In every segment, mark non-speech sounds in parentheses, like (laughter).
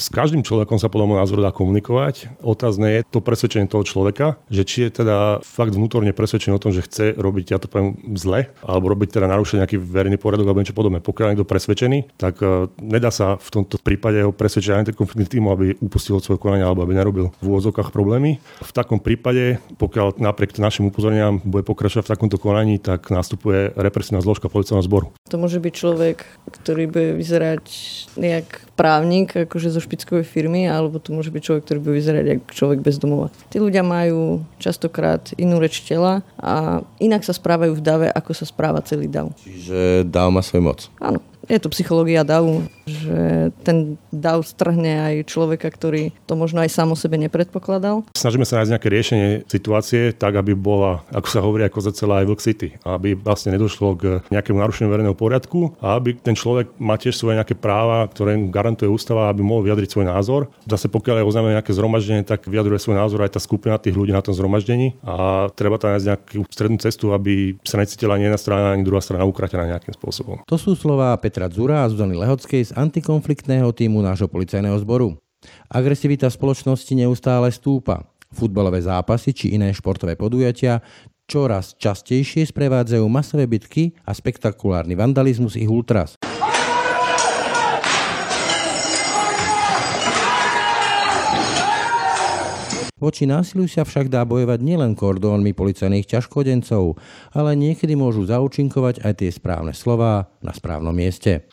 S každým človekom sa podľa môjho názoru dá komunikovať. Otázne je to presvedčenie toho človeka, že či je teda fakt vnútorne presvedčený o tom, že chce robiť, ja to poviem, zle, alebo robiť teda narušiť nejaký verejný poriadok alebo niečo podobné. Pokiaľ je niekto presvedčený, tak uh, nedá sa v tomto prípade ho presvedčiť aj konfliktný tým, aby upustil od svojho alebo aby nerobil v úvodzokách problémy. V takom prípade, pokiaľ napriek našim upozoreniam bude pokračovať v takomto konaní, tak nastupuje represívna zložka policajného zboru. To môže byť človek, ktorý bude vyzerať nejak právnik, akože zo špickovej firmy, alebo to môže byť človek, ktorý bude vyzerať ako človek bez domova. Tí ľudia majú častokrát inú reč tela a inak sa správajú v dave, ako sa správa celý dav. Čiže dáv má svoj moc. Áno je to psychológia davu, že ten dav strhne aj človeka, ktorý to možno aj sám o sebe nepredpokladal. Snažíme sa nájsť nejaké riešenie situácie tak, aby bola, ako sa hovorí, ako za celá aj Vlk City. Aby vlastne nedošlo k nejakému narušeniu verejného poriadku a aby ten človek má tiež svoje nejaké práva, ktoré garantuje ústava, aby mohol vyjadriť svoj názor. Zase pokiaľ je oznámené nejaké zhromaždenie, tak vyjadruje svoj názor aj tá skupina tých ľudí na tom zhromaždení a treba tam nájsť nejakú strednú cestu, aby sa necítila ani jedna strana, ani druhá strana ukratená nejakým spôsobom. To sú slova Petra Petra Dzura a Zuzany Lehockej z antikonfliktného týmu nášho policajného zboru. Agresivita v spoločnosti neustále stúpa. Futbalové zápasy či iné športové podujatia čoraz častejšie sprevádzajú masové bitky a spektakulárny vandalizmus ich ultras. Voči násiliu sa však dá bojovať nielen kordónmi policajných ťažkodencov, ale niekedy môžu zaučinkovať aj tie správne slová na správnom mieste.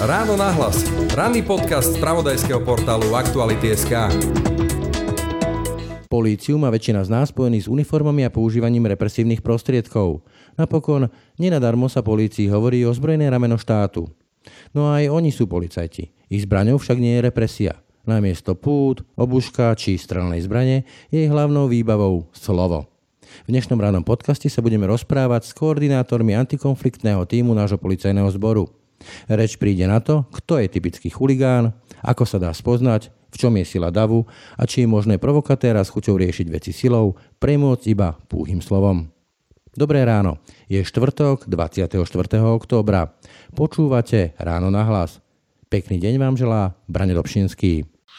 Ráno nahlas. Ranný podcast z pravodajského portálu Aktuality.sk. Políciu má väčšina z nás spojený s uniformami a používaním represívnych prostriedkov. Napokon, nenadarmo sa polícii hovorí o zbrojené rameno štátu. No a aj oni sú policajti. Ich zbraňou však nie je represia. Namiesto pút, obuška či strelnej zbrane je hlavnou výbavou slovo. V dnešnom ránom podcaste sa budeme rozprávať s koordinátormi antikonfliktného týmu nášho policajného zboru. Reč príde na to, kto je typický chuligán, ako sa dá spoznať, v čom je sila davu a či je možné provokatéra s chuťou riešiť veci silou premôcť iba púhým slovom. Dobré ráno, je štvrtok 24. októbra. Počúvate Ráno na hlas. Pekný deň vám želá Brane Dobšinský.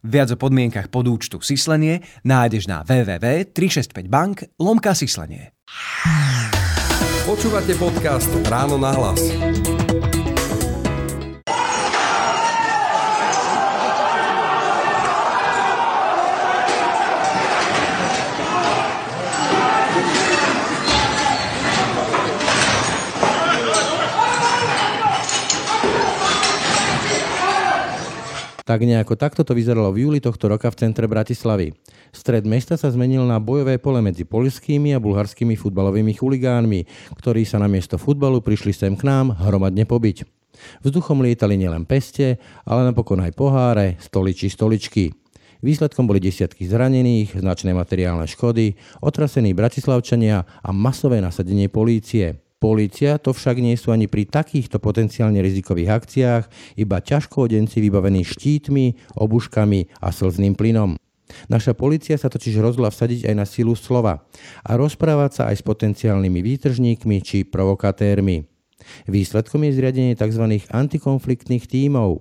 Viac o podmienkach podúčtu Sislenie nájdeš na www.365bank lomka Sislenie. Počúvate podcast Ráno na hlas. Tak nejako takto to vyzeralo v júli tohto roka v centre Bratislavy. Stred mesta sa zmenil na bojové pole medzi polskými a bulharskými futbalovými chuligánmi, ktorí sa na miesto futbalu prišli sem k nám hromadne pobiť. Vzduchom lietali nielen peste, ale napokon aj poháre, stoli či stoličky. Výsledkom boli desiatky zranených, značné materiálne škody, otrasení bratislavčania a masové nasadenie polície. Polícia to však nie sú ani pri takýchto potenciálne rizikových akciách, iba ťažkoodenci vybavení štítmi, obuškami a slzným plynom. Naša policia sa totiž rozhodla vsadiť aj na silu slova a rozprávať sa aj s potenciálnymi výtržníkmi či provokatérmi. Výsledkom je zriadenie tzv. antikonfliktných tímov.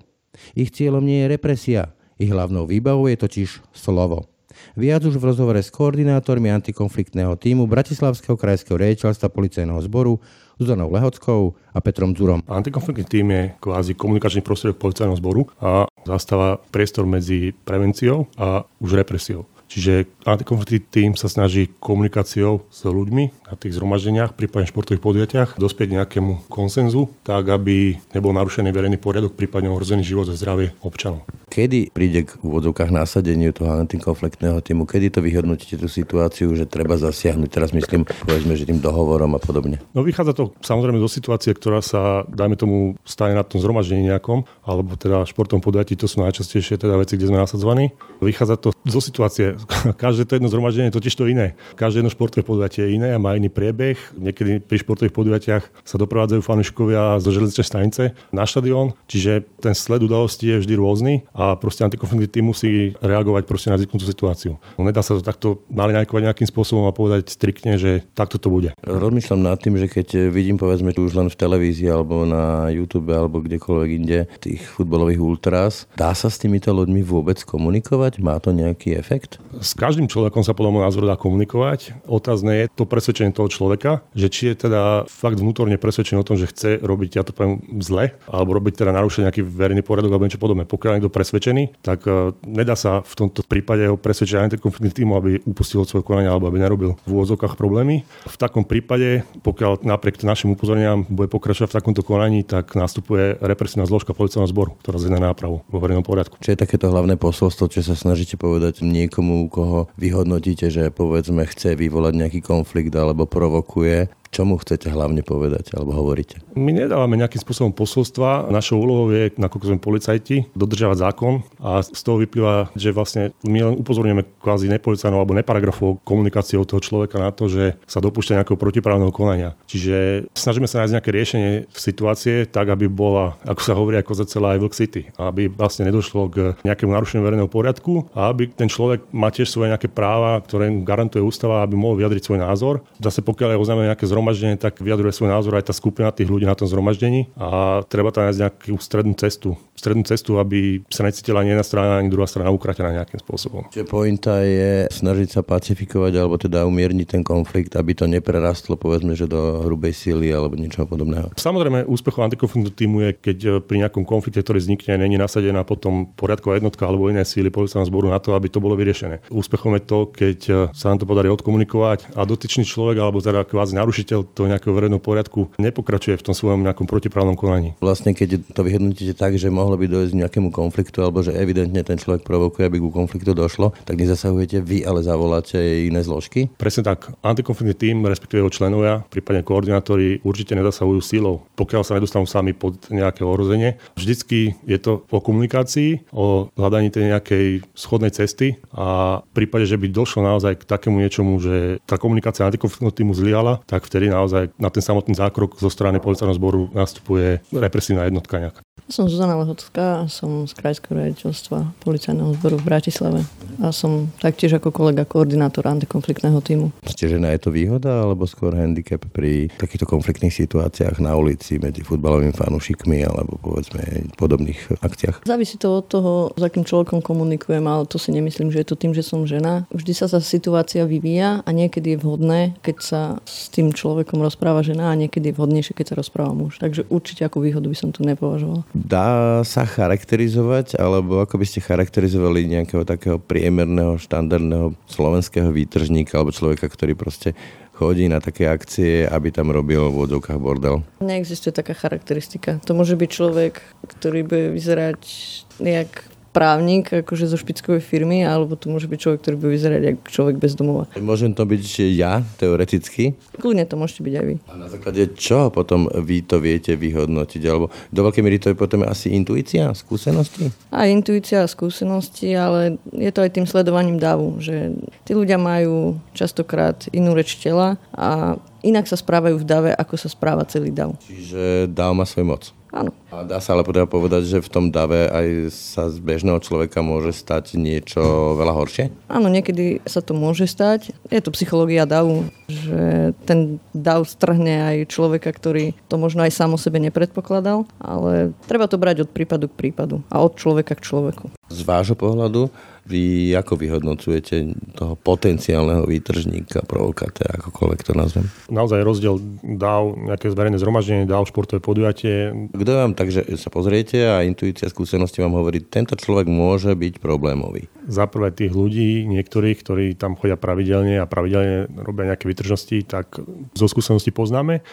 Ich cieľom nie je represia, ich hlavnou výbavou je totiž slovo. Viac už v rozhovore s koordinátormi antikonfliktného týmu Bratislavského krajského riaditeľstva policajného zboru Zuzanou Lehockou a Petrom Zurom. Antikonfliktný tým je kvázi komunikačný prostriedok policajného zboru a zastáva priestor medzi prevenciou a už represiou. Čiže antikonfliktný tým sa snaží komunikáciou s ľuďmi, na tých zhromaždeniach, prípadne športových podujatiach, dospieť nejakému konsenzu, tak aby nebol narušený verejný poriadok, prípadne ohrozený život a zdravie občanov. Kedy príde k úvodzovkách násadeniu toho antikonfliktného týmu? Kedy to vyhodnotíte tú situáciu, že treba zasiahnuť? Teraz myslím, povedzme, že tým dohovorom a podobne. No vychádza to samozrejme do situácie, ktorá sa, dajme tomu, stane na tom zhromaždení nejakom, alebo teda športom podujatí, to sú najčastejšie teda veci, kde sme nasadzovaní. Vychádza to zo situácie. (laughs) Každé to jedno zhromaždenie je totiž to iné. Každé jedno športové podujatie je iné a má iný priebeh. Niekedy pri športových podujatiach sa doprevádzajú fanúšikovia zo železničnej stanice na štadión, čiže ten sled udalostí je vždy rôzny a proste antikonfliktný tým musí reagovať proste na vzniknutú situáciu. No, nedá sa to takto naliňajkovať nejakým spôsobom a povedať striktne, že takto to bude. Rozmýšľam nad tým, že keď vidím povedzme už len v televízii alebo na YouTube alebo kdekoľvek inde tých futbalových ultras, dá sa s týmito ľuďmi vôbec komunikovať? Má to nejaký efekt? S každým človekom sa podľa môjho názoru dá komunikovať. Otázne je to presvedčenie toho človeka, že či je teda fakt vnútorne presvedčený o tom, že chce robiť, ja to poviem, zle, alebo robiť teda narušenie nejaký verejný poriadok alebo niečo podobné. Pokiaľ niekto presvedčený, tak uh, nedá sa v tomto prípade ho presvedčiť antikonfliktný tým, aby upustil od svojho konania alebo aby nerobil v úvodzovkách problémy. V takom prípade, pokiaľ napriek našim upozoreniam bude pokračovať v takomto konaní, tak nastupuje represívna zložka policajného zboru, ktorá zjedná nápravu vo verejnom poriadku. Čo je takéto hlavné posolstvo, čo sa snažíte povedať niekomu, koho vyhodnotíte, že povedzme chce vyvolať nejaký konflikt alebo provokuje, čo mu chcete hlavne povedať alebo hovoríte? My nedávame nejakým spôsobom posolstva. Našou úlohou je, nakoľko sme policajti, dodržiavať zákon a z toho vyplýva, že vlastne my len upozorňujeme kvázi nepolicajnou alebo neparagrafovou komunikáciou toho človeka na to, že sa dopúšťa nejakého protiprávneho konania. Čiže snažíme sa nájsť nejaké riešenie v situácie tak, aby bola, ako sa hovorí, ako za celá aj Vlk City. Aby vlastne nedošlo k nejakému narušeniu verejného poriadku a aby ten človek má tiež svoje nejaké práva, ktoré garantuje ústava, aby mohol vyjadriť svoj názor. Zase pokiaľ je oznámené nejaké zhromaždenie, tak vyjadruje svoj názor aj tá skupina tých ľudí na tom zhromaždení a treba tam nájsť nejakú strednú cestu. Strednú cestu, aby sa necítila ani jedna strana, ani druhá strana ukratená nejakým spôsobom. Čiže pointa je snažiť sa pacifikovať alebo teda umierniť ten konflikt, aby to neprerastlo povedzme, že do hrubej síly alebo niečoho podobného. Samozrejme, úspechom antikonfliktného týmu je, keď e, pri nejakom konflikte, ktorý vznikne, není nasadená potom poriadková jednotka alebo iné síly policajného zboru na to, aby to bolo vyriešené. Úspechom je to, keď e, sa nám to podarí odkomunikovať a dotyčný človek alebo teda kvázi narušiteľ toho nejakého verejného poriadku nepokračuje v tom svojom nejakom protiprávnom konaní. Vlastne keď to vyhodnotíte tak, že mohlo by dojsť k nejakému konfliktu alebo že evidentne ten človek provokuje, aby ku konfliktu došlo, tak nezasahujete vy, ale zavoláte iné zložky? Presne tak. Antikonfliktný tým, respektíve jeho členovia, prípadne koordinátori určite nezasahujú sílou, pokiaľ sa nedostanú sami pod nejaké ohrozenie. Vždycky je to o komunikácii, o hľadaní tej nejakej schodnej cesty a v prípade, že by došlo naozaj k takému niečomu, že tá komunikácia antikonfliktného týmu zlyhala, tak vtedy naozaj na ten samotný zákrok zo strany policajného zboru nastupuje represívna jednotka nejaká. Som Zuzana Lehotská, som z Krajského riaditeľstva policajného zboru v Bratislave a som taktiež ako kolega koordinátor antikonfliktného týmu. Ste žena, je to výhoda alebo skôr handicap pri takýchto konfliktných situáciách na ulici medzi futbalovými fanúšikmi alebo povedzme podobných akciách? Závisí to od toho, s akým človekom komunikujem, ale to si nemyslím, že je to tým, že som žena. Vždy sa tá situácia vyvíja a niekedy je vhodné, keď sa s tým človekom rozpráva žena a niekedy je vhodnejšie, keď sa rozpráva muž. Takže určite ako výhodu by som to nepovažovala. Dá sa charakterizovať, alebo ako by ste charakterizovali nejakého takého priemerného, štandardného slovenského výtržníka alebo človeka, ktorý proste chodí na také akcie, aby tam robil v odzovkách bordel? Neexistuje taká charakteristika. To môže byť človek, ktorý bude vyzerať nejak právnik akože zo špickovej firmy, alebo to môže byť človek, ktorý bude vyzerať ako človek bez domova. Môžem to byť ja, teoreticky? Kľudne to môžete byť aj vy. A na základe čoho potom vy to viete vyhodnotiť? Alebo do veľkej miery to je potom asi intuícia, skúsenosti? A intuícia a skúsenosti, ale je to aj tým sledovaním davu, že tí ľudia majú častokrát inú reč tela a inak sa správajú v dave, ako sa správa celý dav. Čiže dáv má svoj moc. Áno. A dá sa ale teda povedať, že v tom dave aj sa z bežného človeka môže stať niečo veľa horšie? Áno, niekedy sa to môže stať. Je to psychológia davu, že ten dav strhne aj človeka, ktorý to možno aj sám o sebe nepredpokladal, ale treba to brať od prípadu k prípadu a od človeka k človeku. Z vášho pohľadu Vy ako vyhodnocujete toho potenciálneho výtržníka, provokátora, akokoľvek to nazvem? Naozaj rozdiel dáv, nejaké zverejné zhromaždenie, dáv športové podujatie. Kto vám takže sa pozriete a intuícia skúsenosti vám hovorí, tento človek môže byť problémový? Za prvé tých ľudí, niektorých, ktorí tam chodia pravidelne a pravidelne robia nejaké vytržnosti, tak zo skúsenosti poznáme.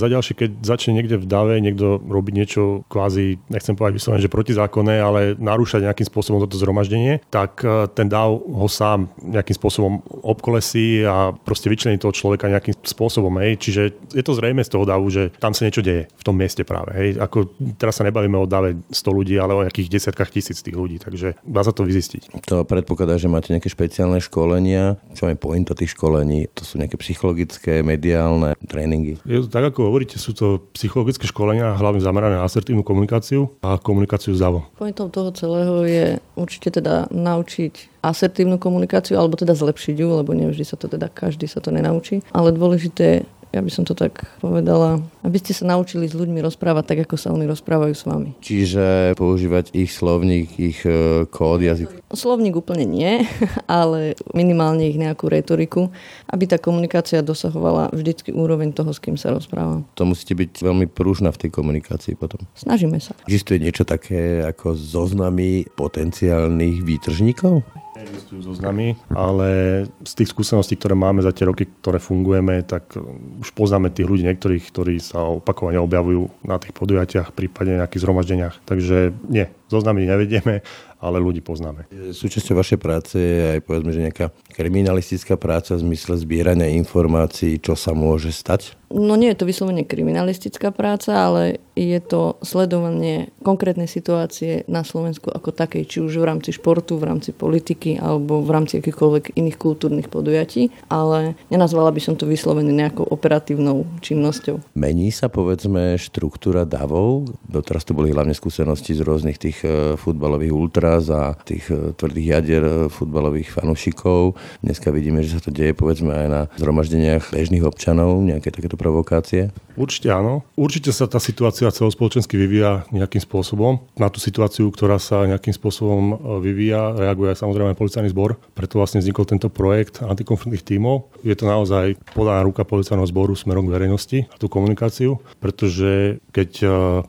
Za ďalšie, keď začne niekde v dave niekto robiť niečo kvázi, nechcem povedať vyslovene, že protizákonné, ale narúšať nejakým spôsobom toto zhromaždenie, tak e, ten dav ho sám nejakým spôsobom obkolesí a proste vyčlení toho človeka nejakým spôsobom. Hej. Čiže je to zrejme z toho davu, že tam sa niečo deje v tom mieste práve. Hej. Ako, teraz sa nebavíme o dave 100 ľudí, ale o nejakých desiatkách tisíc tých ľudí, takže dá sa to vyzistiť. To predpokladá, že máte nejaké špeciálne školenia. Čo je pointa tých školení? To sú nejaké psychologické, mediálne tréningy? Je to tak, ako hovoríte, sú to psychologické školenia, hlavne zamerané na asertívnu komunikáciu a komunikáciu s DAVO. Pointom toho celého je určite teda naučiť asertívnu komunikáciu, alebo teda zlepšiť ju, lebo nevždy sa to teda, každý sa to nenaučí. Ale dôležité ja by som to tak povedala, aby ste sa naučili s ľuďmi rozprávať tak, ako sa oni rozprávajú s vami. Čiže používať ich slovník, ich e, kód, jazyk? Slovník úplne nie, (laughs) ale minimálne ich nejakú retoriku, aby tá komunikácia dosahovala vždycky úroveň toho, s kým sa rozprávam. To musíte byť veľmi prúžna v tej komunikácii potom. Snažíme sa. Existuje niečo také ako zoznamy potenciálnych výtržníkov? Existujú zoznamy, ale z tých skúseností, ktoré máme za tie roky, ktoré fungujeme, tak už poznáme tých ľudí niektorých, ktorí sa opakovane objavujú na tých podujatiach, prípadne nejakých zhromaždeniach. Takže nie, zoznamy nevedieme, ale ľudí poznáme. Súčasťou vašej práce je aj povedzme, že nejaká kriminalistická práca v zmysle zbierania informácií, čo sa môže stať? No nie je to vyslovene kriminalistická práca, ale je to sledovanie konkrétnej situácie na Slovensku ako takej, či už v rámci športu, v rámci politiky alebo v rámci akýchkoľvek iných kultúrnych podujatí, ale nenazvala by som to vyslovene nejakou operatívnou činnosťou. Mení sa povedzme štruktúra davov? Doteraz to boli hlavne skúsenosti z rôznych tých e, futbalových ultras a tých e, tvrdých jadier e, futbalových fanúšikov. Dneska vidíme, že sa to deje povedzme aj na zhromaždeniach bežných občanov, nejaké takéto provokácie? Určite áno. Určite sa tá situácia celospoločensky vyvíja nejakým spôsobom. Na tú situáciu, ktorá sa nejakým spôsobom vyvíja, reaguje aj samozrejme policajný zbor. Preto vlastne vznikol tento projekt antikonfliktných tímov. Je to naozaj podaná ruka policajného zboru smerom k verejnosti a tú komunikáciu, pretože keď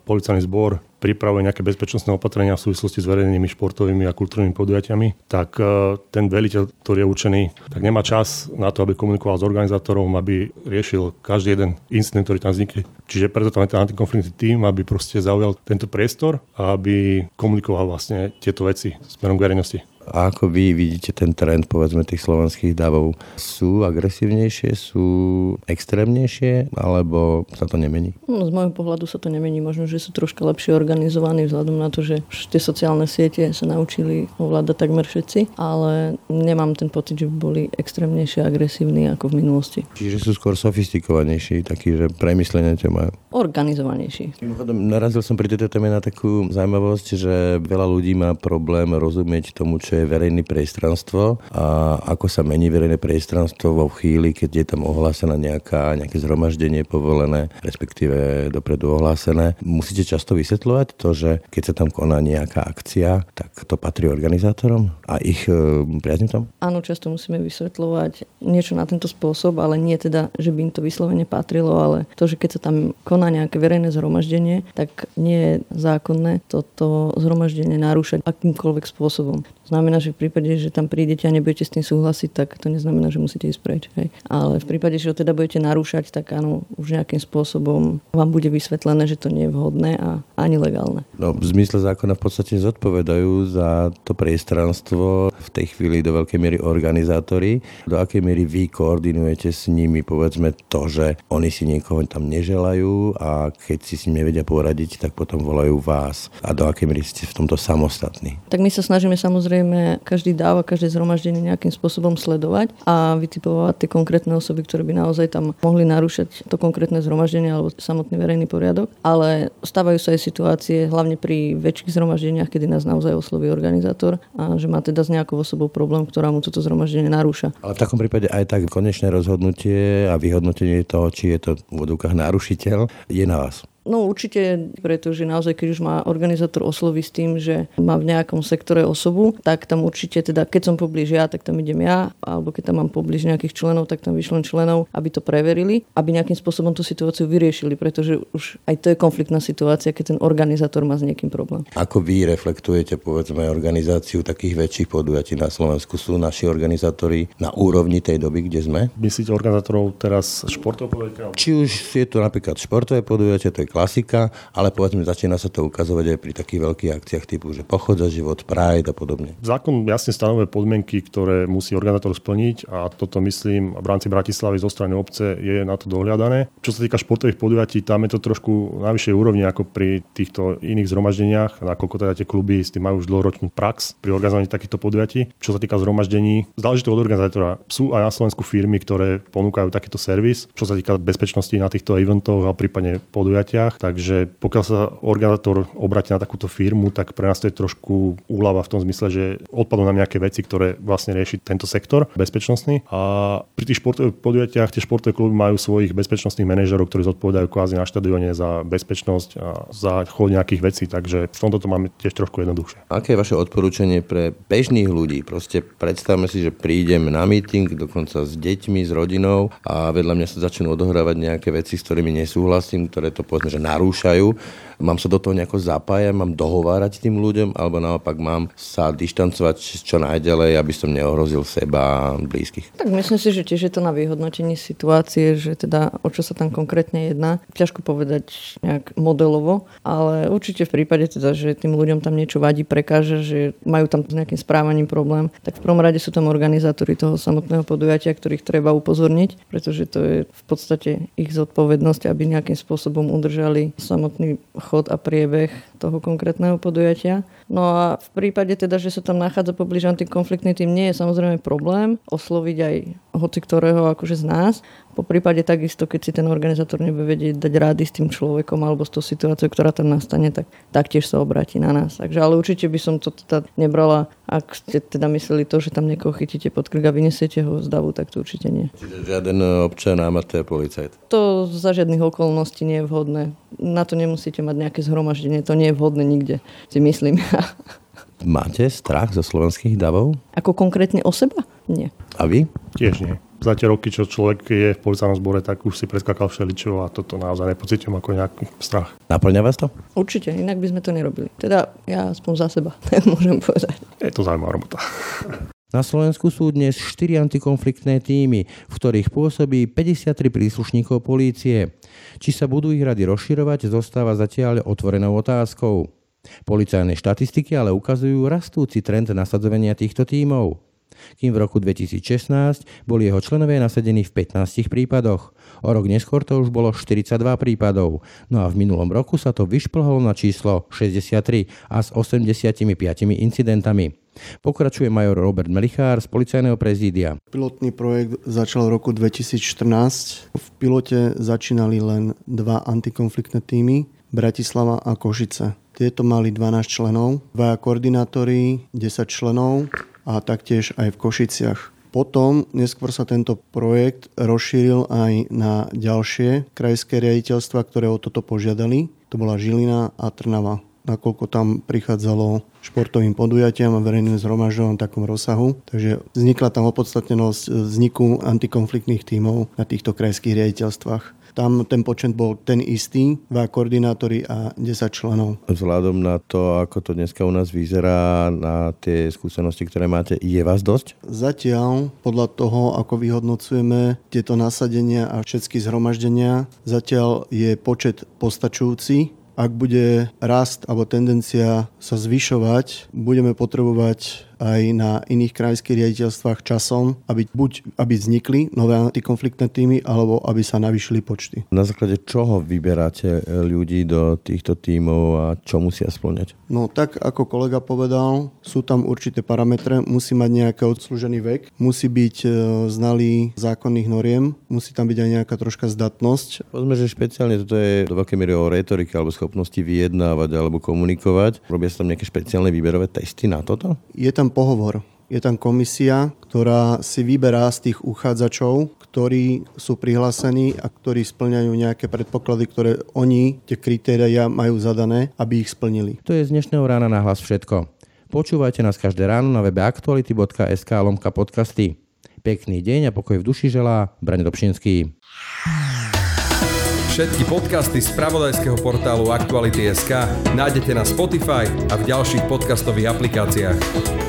policajný zbor pripravuje nejaké bezpečnostné opatrenia v súvislosti s verejnými športovými a kultúrnymi podujatiami, tak e, ten veliteľ, ktorý je určený, tak nemá čas na to, aby komunikoval s organizátorom, aby riešil každý jeden incident, ktorý tam vznikne. Čiže preto tam je ten antikonfliktný tým, aby proste zaujal tento priestor a aby komunikoval vlastne tieto veci smerom k verejnosti. A ako vy vidíte ten trend, povedzme, tých slovenských davov? Sú agresívnejšie, sú extrémnejšie, alebo sa to nemení? No, z môjho pohľadu sa to nemení. Možno, že sú troška lepšie organizovaní vzhľadom na to, že tie sociálne siete sa naučili ovládať takmer všetci, ale nemám ten pocit, že by boli extrémnejšie agresívni ako v minulosti. Čiže sú skôr sofistikovanejší, takí, že premyslenie to majú. Organizovanejší. Mimochodom, narazil som pri tejto téme na takú zaujímavosť, že veľa ľudí má problém rozumieť tomu, čo je verejné priestranstvo a ako sa mení verejné priestranstvo vo chvíli, keď je tam ohlásená nejaká, nejaké zhromaždenie povolené, respektíve dopredu ohlásené. Musíte často vysvetľovať to, že keď sa tam koná nejaká akcia, tak to patrí organizátorom a ich e, priaznitom? Áno, často musíme vysvetľovať niečo na tento spôsob, ale nie teda, že by im to vyslovene patrilo, ale to, že keď sa tam koná nejaké verejné zhromaždenie, tak nie je zákonné toto zhromaždenie narúšať akýmkoľvek spôsobom znamená, že v prípade, že tam prídete a nebudete s tým súhlasiť, tak to neznamená, že musíte ísť preč. Hej. Ale v prípade, že ho teda budete narúšať, tak áno, už nejakým spôsobom vám bude vysvetlené, že to nie je vhodné a ani legálne. No, v zmysle zákona v podstate zodpovedajú za to priestranstvo v tej chvíli do veľkej miery organizátori. Do akej miery vy koordinujete s nimi, povedzme to, že oni si niekoho tam neželajú a keď si s ním nevedia poradiť, tak potom volajú vás. A do akej miery ste v tomto samostatní? Tak my sa snažíme samozrejme samozrejme každý dáva, každé zhromaždenie nejakým spôsobom sledovať a vytipovať tie konkrétne osoby, ktoré by naozaj tam mohli narúšať to konkrétne zhromaždenie alebo samotný verejný poriadok. Ale stávajú sa aj situácie, hlavne pri väčších zhromaždeniach, kedy nás naozaj osloví organizátor a že má teda s nejakou osobou problém, ktorá mu toto zhromaždenie narúša. Ale v takom prípade aj tak konečné rozhodnutie a vyhodnotenie toho, či je to v vodúkach narušiteľ, je na vás. No určite, pretože naozaj, keď už má organizátor oslovy s tým, že má v nejakom sektore osobu, tak tam určite teda, keď som poblíž ja, tak tam idem ja, alebo keď tam mám poblíž nejakých členov, tak tam vyšlem členov, aby to preverili, aby nejakým spôsobom tú situáciu vyriešili, pretože už aj to je konfliktná situácia, keď ten organizátor má s niekým problém. Ako vy reflektujete, povedzme, organizáciu takých väčších podujatí na Slovensku? Sú naši organizátori na úrovni tej doby, kde sme? Myslíte organizátorov teraz športov podujatia? Či už je to napríklad športové podujatie, to je klasika, ale povedzme začína sa to ukazovať aj pri takých veľkých akciách typu, že pochod za život, Pride a podobne. Zákon jasne stanovuje podmienky, ktoré musí organizátor splniť a toto myslím v rámci Bratislavy zo strany obce je na to dohľadané. Čo sa týka športových podujatí, tam je to trošku na vyššej úrovni ako pri týchto iných zhromaždeniach, nakoľko teda tie kluby s tým majú už dlhoročnú prax pri organizovaní takýchto podujatí. Čo sa týka zhromaždení, záleží to od organizátora. Sú aj na Slovensku firmy, ktoré ponúkajú takýto servis, čo sa týka bezpečnosti na týchto eventoch a prípadne podujatiach. Takže pokiaľ sa organizátor obráti na takúto firmu, tak pre nás to je trošku úlava v tom zmysle, že odpadnú nám nejaké veci, ktoré vlastne rieši tento sektor bezpečnostný. A pri tých športových podujatiach tie športové kluby majú svojich bezpečnostných manažerov, ktorí zodpovedajú kvázi na štadióne za bezpečnosť a za chod nejakých vecí, takže v tomto to máme tiež trošku jednoduchšie. Aké je vaše odporúčanie pre bežných ľudí? Proste predstavme si, že prídem na meeting, dokonca s deťmi, s rodinou a vedľa mňa sa začnú odohrávať nejaké veci, s ktorými nesúhlasím, ktoré to povedzme, že narúšajú Mám sa do toho nejako zapájať, mám dohovárať tým ľuďom, alebo naopak mám sa dištancovať čo najďalej, aby som neohrozil seba a blízkych. Tak myslím si, že tiež je to na vyhodnotení situácie, že teda o čo sa tam konkrétne jedná. Ťažko povedať nejak modelovo, ale určite v prípade teda, že tým ľuďom tam niečo vadí, prekáže, že majú tam s nejakým správaním problém, tak v prvom rade sú tam organizátori toho samotného podujatia, ktorých treba upozorniť, pretože to je v podstate ich zodpovednosť, aby nejakým spôsobom udržali samotný chod a priebeh toho konkrétneho podujatia. No a v prípade teda, že sa tam nachádza poblíž antikonfliktný tým, nie je samozrejme problém osloviť aj hoci ktorého akože z nás. Po prípade takisto, keď si ten organizátor nebude vedieť dať rády s tým človekom alebo s tou situáciou, ktorá tam nastane, tak taktiež sa obráti na nás. Takže ale určite by som to teda nebrala, ak ste teda mysleli to, že tam niekoho chytíte pod krk a vynesiete ho z davu, tak to určite nie. Čiže žiaden občan, amatér, policajt. To za žiadnych okolností nie je vhodné. Na to nemusíte mať nejaké zhromaždenie, to nie je vhodné nikde, si myslím. (laughs) Máte strach zo slovenských davov? Ako konkrétne o seba? Nie. A vy? Tiež nie. Za tie roky, čo človek je v policajnom zbore, tak už si preskakal všeličo a toto naozaj nepocitujem ako nejaký strach. Naplňa vás to? Určite, inak by sme to nerobili. Teda ja aspoň za seba, (laughs) môžem povedať. Je to zaujímavá robota. Na Slovensku sú dnes 4 antikonfliktné týmy, v ktorých pôsobí 53 príslušníkov polície. Či sa budú ich rady rozširovať, zostáva zatiaľ otvorenou otázkou. Policajné štatistiky ale ukazujú rastúci trend nasadzovania týchto tímov. Kým v roku 2016 boli jeho členovia nasadení v 15 prípadoch. O rok neskôr to už bolo 42 prípadov. No a v minulom roku sa to vyšplhalo na číslo 63 a s 85 incidentami. Pokračuje major Robert Melichár z policajného prezídia. Pilotný projekt začal v roku 2014. V pilote začínali len dva antikonfliktné týmy, Bratislava a Košice. Tieto mali 12 členov, dvaja koordinátori, 10 členov a taktiež aj v Košiciach. Potom neskôr sa tento projekt rozšíril aj na ďalšie krajské riaditeľstva, ktoré o toto požiadali. To bola Žilina a Trnava nakoľko tam prichádzalo športovým podujatiam a verejným zhromažďovaním v takom rozsahu. Takže vznikla tam opodstatnenosť vzniku antikonfliktných tímov na týchto krajských riaditeľstvách. Tam ten počet bol ten istý, dva koordinátori a 10 členov. Vzhľadom na to, ako to dneska u nás vyzerá, na tie skúsenosti, ktoré máte, je vás dosť? Zatiaľ, podľa toho, ako vyhodnocujeme tieto nasadenia a všetky zhromaždenia, zatiaľ je počet postačujúci ak bude rast alebo tendencia sa zvyšovať, budeme potrebovať aj na iných krajských riaditeľstvách časom, aby buď aby vznikli nové antikonfliktné týmy, alebo aby sa navýšili počty. Na základe čoho vyberáte ľudí do týchto týmov a čo musia splňať? No tak ako kolega povedal, sú tam určité parametre, musí mať nejaký odslúžený vek, musí byť e, znalý zákonných noriem, musí tam byť aj nejaká troška zdatnosť. Povedzme, že špeciálne toto je do veľkej miery o retorike alebo schopnosti vyjednávať alebo komunikovať. Robia sa tam nejaké špeciálne výberové testy na toto? Je tam pohovor. Je tam komisia, ktorá si vyberá z tých uchádzačov, ktorí sú prihlásení a ktorí splňajú nejaké predpoklady, ktoré oni, tie kritéria majú zadané, aby ich splnili. To je z dnešného rána na hlas všetko. Počúvajte nás každé ráno na webe aktuality.sk lomka podcasty. Pekný deň a pokoj v duši želá Brane Dobšinský. Všetky podcasty z pravodajského portálu Aktuality.sk nájdete na Spotify a v ďalších podcastových aplikáciách.